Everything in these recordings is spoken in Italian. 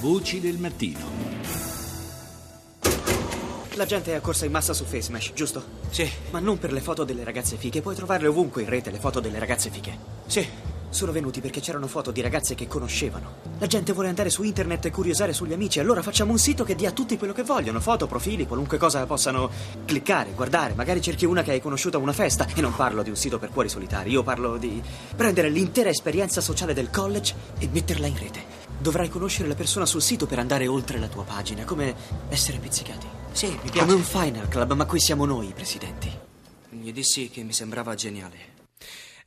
Voci del mattino. La gente è accorsa in massa su FaceMesh, giusto? Sì. Ma non per le foto delle ragazze fiche, puoi trovarle ovunque in rete le foto delle ragazze fiche. Sì. Sono venuti perché c'erano foto di ragazze che conoscevano. La gente vuole andare su internet e curiosare sugli amici, allora facciamo un sito che dia a tutti quello che vogliono, foto, profili, qualunque cosa possano cliccare, guardare. Magari cerchi una che hai conosciuto a una festa. E non parlo di un sito per cuori solitari, io parlo di prendere l'intera esperienza sociale del college e metterla in rete. Dovrai conoscere la persona sul sito per andare oltre la tua pagina, come essere pizzicati. Sì, mi piace. Come un final club, ma qui siamo noi, i presidenti. Gli dissi che mi sembrava geniale.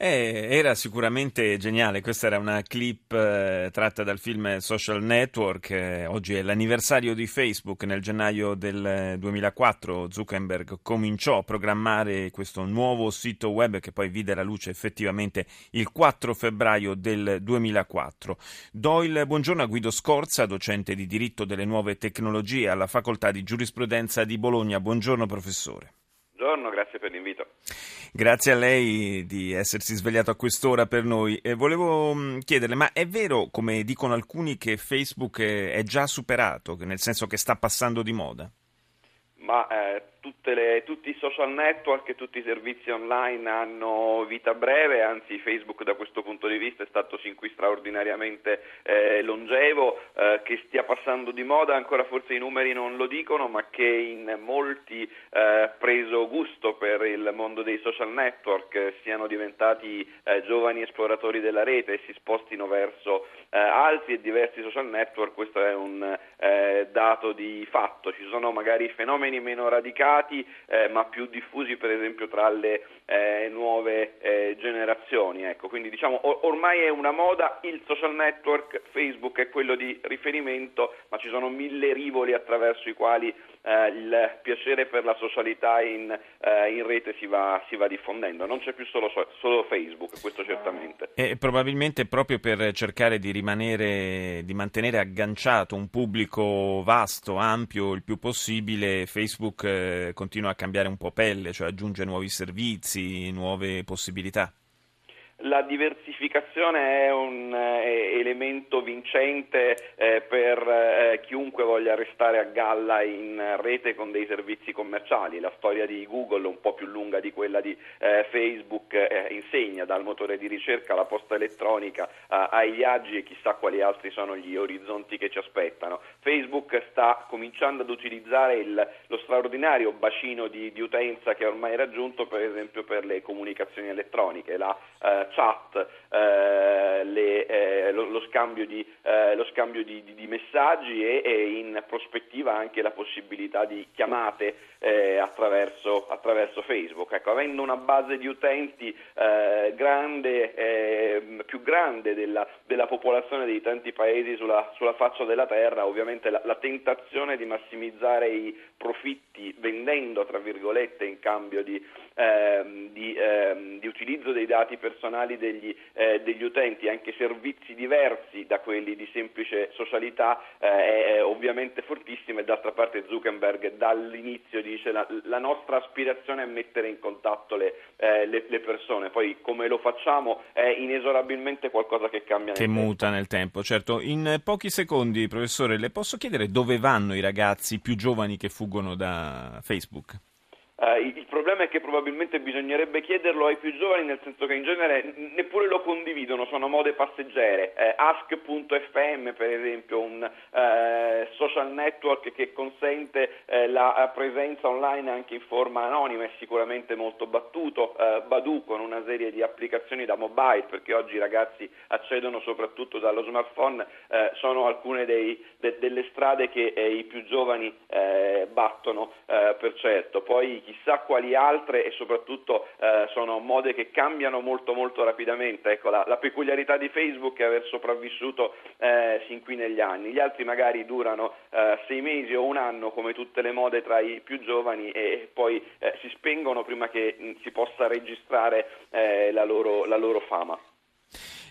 Eh, era sicuramente geniale, questa era una clip eh, tratta dal film Social Network, eh, oggi è l'anniversario di Facebook, nel gennaio del 2004 Zuckerberg cominciò a programmare questo nuovo sito web che poi vide la luce effettivamente il 4 febbraio del 2004. Do il buongiorno a Guido Scorza, docente di diritto delle nuove tecnologie alla Facoltà di Giurisprudenza di Bologna. Buongiorno professore. Buongiorno, grazie per l'invito. Grazie a lei di essersi svegliato a quest'ora per noi. Eh, volevo mh, chiederle, ma è vero, come dicono alcuni, che Facebook è già superato, nel senso che sta passando di moda? Ma eh, le, tutti i social network e tutti i servizi online hanno vita breve, anzi Facebook da questo punto di vista è stato sin qui straordinariamente eh, longevo, eh, che stia passando di moda, ancora forse i numeri non lo dicono, ma che in molti eh, preso gusto per il mondo dei social network, siano diventati eh, giovani esploratori della rete e si spostino verso eh, altri e diversi social network, questo è un eh, dato di fatto, ci sono magari fenomeni meno radicati eh, ma più diffusi per esempio tra le eh, nuove eh, generazioni. Ecco, quindi diciamo or- ormai è una moda, il social network Facebook è quello di riferimento, ma ci sono mille rivoli attraverso i quali eh, il piacere per la socialità in, in rete si va, si va, diffondendo. Non c'è più solo, solo, Facebook, questo certamente. E probabilmente proprio per cercare di rimanere, di mantenere agganciato un pubblico vasto, ampio, il più possibile, Facebook eh, continua a cambiare un po' pelle, cioè aggiunge nuovi servizi, nuove possibilità. La diversificazione è un eh, elemento vincente eh, per eh, chiunque voglia restare a galla in rete con dei servizi commerciali. La storia di Google, un po' più lunga di quella di eh, Facebook, eh, insegna dal motore di ricerca alla posta elettronica ai viaggi e chissà quali altri sono gli orizzonti che ci aspettano. Facebook sta cominciando ad utilizzare il, lo straordinario bacino di, di, utenza che ha ormai raggiunto, per esempio per le comunicazioni elettroniche. La, eh, chat, eh, le, eh, lo, lo, scambio di, eh, lo scambio di, di, di messaggi e, e, in prospettiva anche la possibilità di chiamate eh, attraverso, attraverso, Facebook. Ecco, avendo una base di utenti eh, grande, più grande della, della, popolazione di tanti paesi sulla, sulla faccia della terra, ovviamente la, la tentazione di massimizzare i profitti vendendo, tra virgolette, in cambio di, ehm, di, ehm, di utilizzo dei dati personali degli, eh, degli, utenti, anche servizi diversi da quelli di semplice socialità, eh, è ovviamente fortissima e d'altra parte Zuckerberg dall'inizio dice la, la nostra aspirazione è mettere in contatto le, eh, le, le, persone, poi come lo facciamo è inesorabilmente qualcosa che cambia che nel muta tempo. nel tempo. Certo, in pochi secondi, professore, le posso chiedere dove vanno i ragazzi più giovani che fuggono da Facebook? Uh, problema è che probabilmente bisognerebbe chiederlo ai più giovani, nel senso che in genere neppure lo condividono, sono mode passeggere. Eh, Ask.fm, per esempio, un eh, social network che consente eh, la presenza online anche in forma anonima, è sicuramente molto battuto. Eh, Badu con una serie di applicazioni da mobile, perché oggi i ragazzi accedono soprattutto dallo smartphone, eh, sono alcune dei, de, delle strade che eh, i più giovani battono per certo. Poi chissà quali altre e soprattutto eh, sono mode che cambiano molto molto rapidamente. Ecco, la, la peculiarità di Facebook è aver sopravvissuto eh, sin qui negli anni. Gli altri magari durano eh, sei mesi o un anno come tutte le mode tra i più giovani e poi eh, si spengono prima che mh, si possa registrare eh, la loro, la loro fama.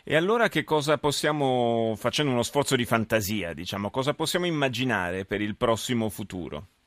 E allora che cosa possiamo, facendo uno sforzo di fantasia, diciamo, cosa possiamo immaginare per il prossimo futuro?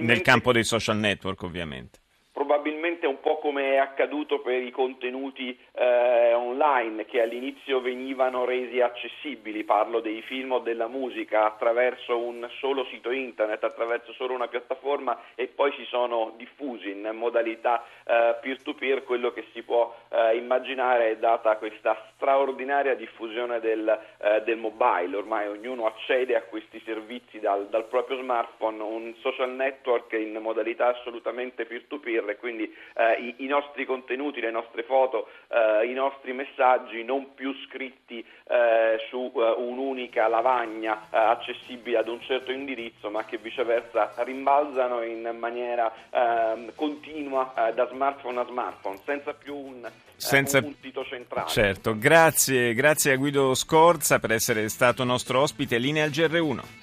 Nel campo dei social network, ovviamente. Probabilmente un po' come è accaduto per i contenuti eh, online che all'inizio venivano resi accessibili, parlo dei film o della musica attraverso un solo sito internet, attraverso solo una piattaforma e poi si sono diffusi in modalità eh, peer-to-peer, quello che si può eh, immaginare è data questa straordinaria diffusione del, eh, del, mobile, ormai ognuno accede a questi servizi dal, dal proprio smartphone, un social network in modalità assolutamente peer-to-peer e quindi eh, i, i, nostri contenuti, le nostre foto, eh, i nostri messaggi non più scritti eh, su eh, un'unica lavagna eh, accessibile ad un certo indirizzo, ma che viceversa rimbalzano in maniera ehm, continua eh, da smartphone a smartphone, senza più un, senza... un sito centrale. Certo, grazie, grazie a Guido Scorza per essere stato nostro ospite. Linea al GR1.